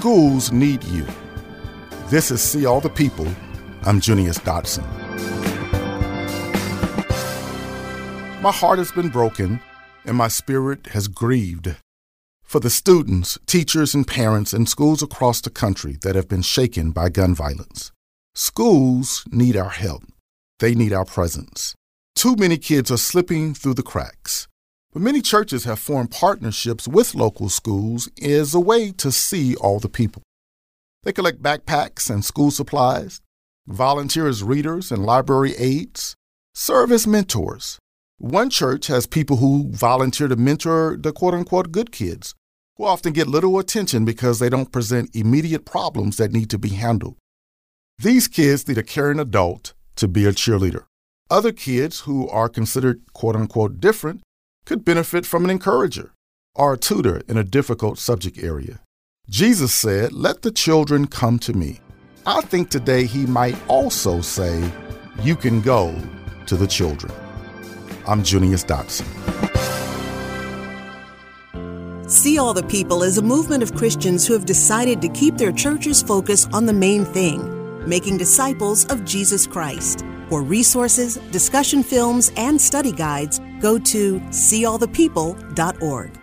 Schools need you. This is See All the People. I'm Junius Dotson. My heart has been broken and my spirit has grieved for the students, teachers, and parents in schools across the country that have been shaken by gun violence. Schools need our help. They need our presence. Too many kids are slipping through the cracks. But many churches have formed partnerships with local schools as a way to see all the people. They collect backpacks and school supplies, volunteer as readers and library aides, serve as mentors. One church has people who volunteer to mentor the quote unquote good kids, who often get little attention because they don't present immediate problems that need to be handled. These kids need a caring adult to be a cheerleader. Other kids who are considered quote unquote different could benefit from an encourager or a tutor in a difficult subject area. Jesus said, Let the children come to me. I think today he might also say, You can go to the children. I'm Junius Dotson. See All the People is a movement of Christians who have decided to keep their churches focused on the main thing making disciples of Jesus Christ. For resources, discussion films, and study guides, go to seeallthepeople.org.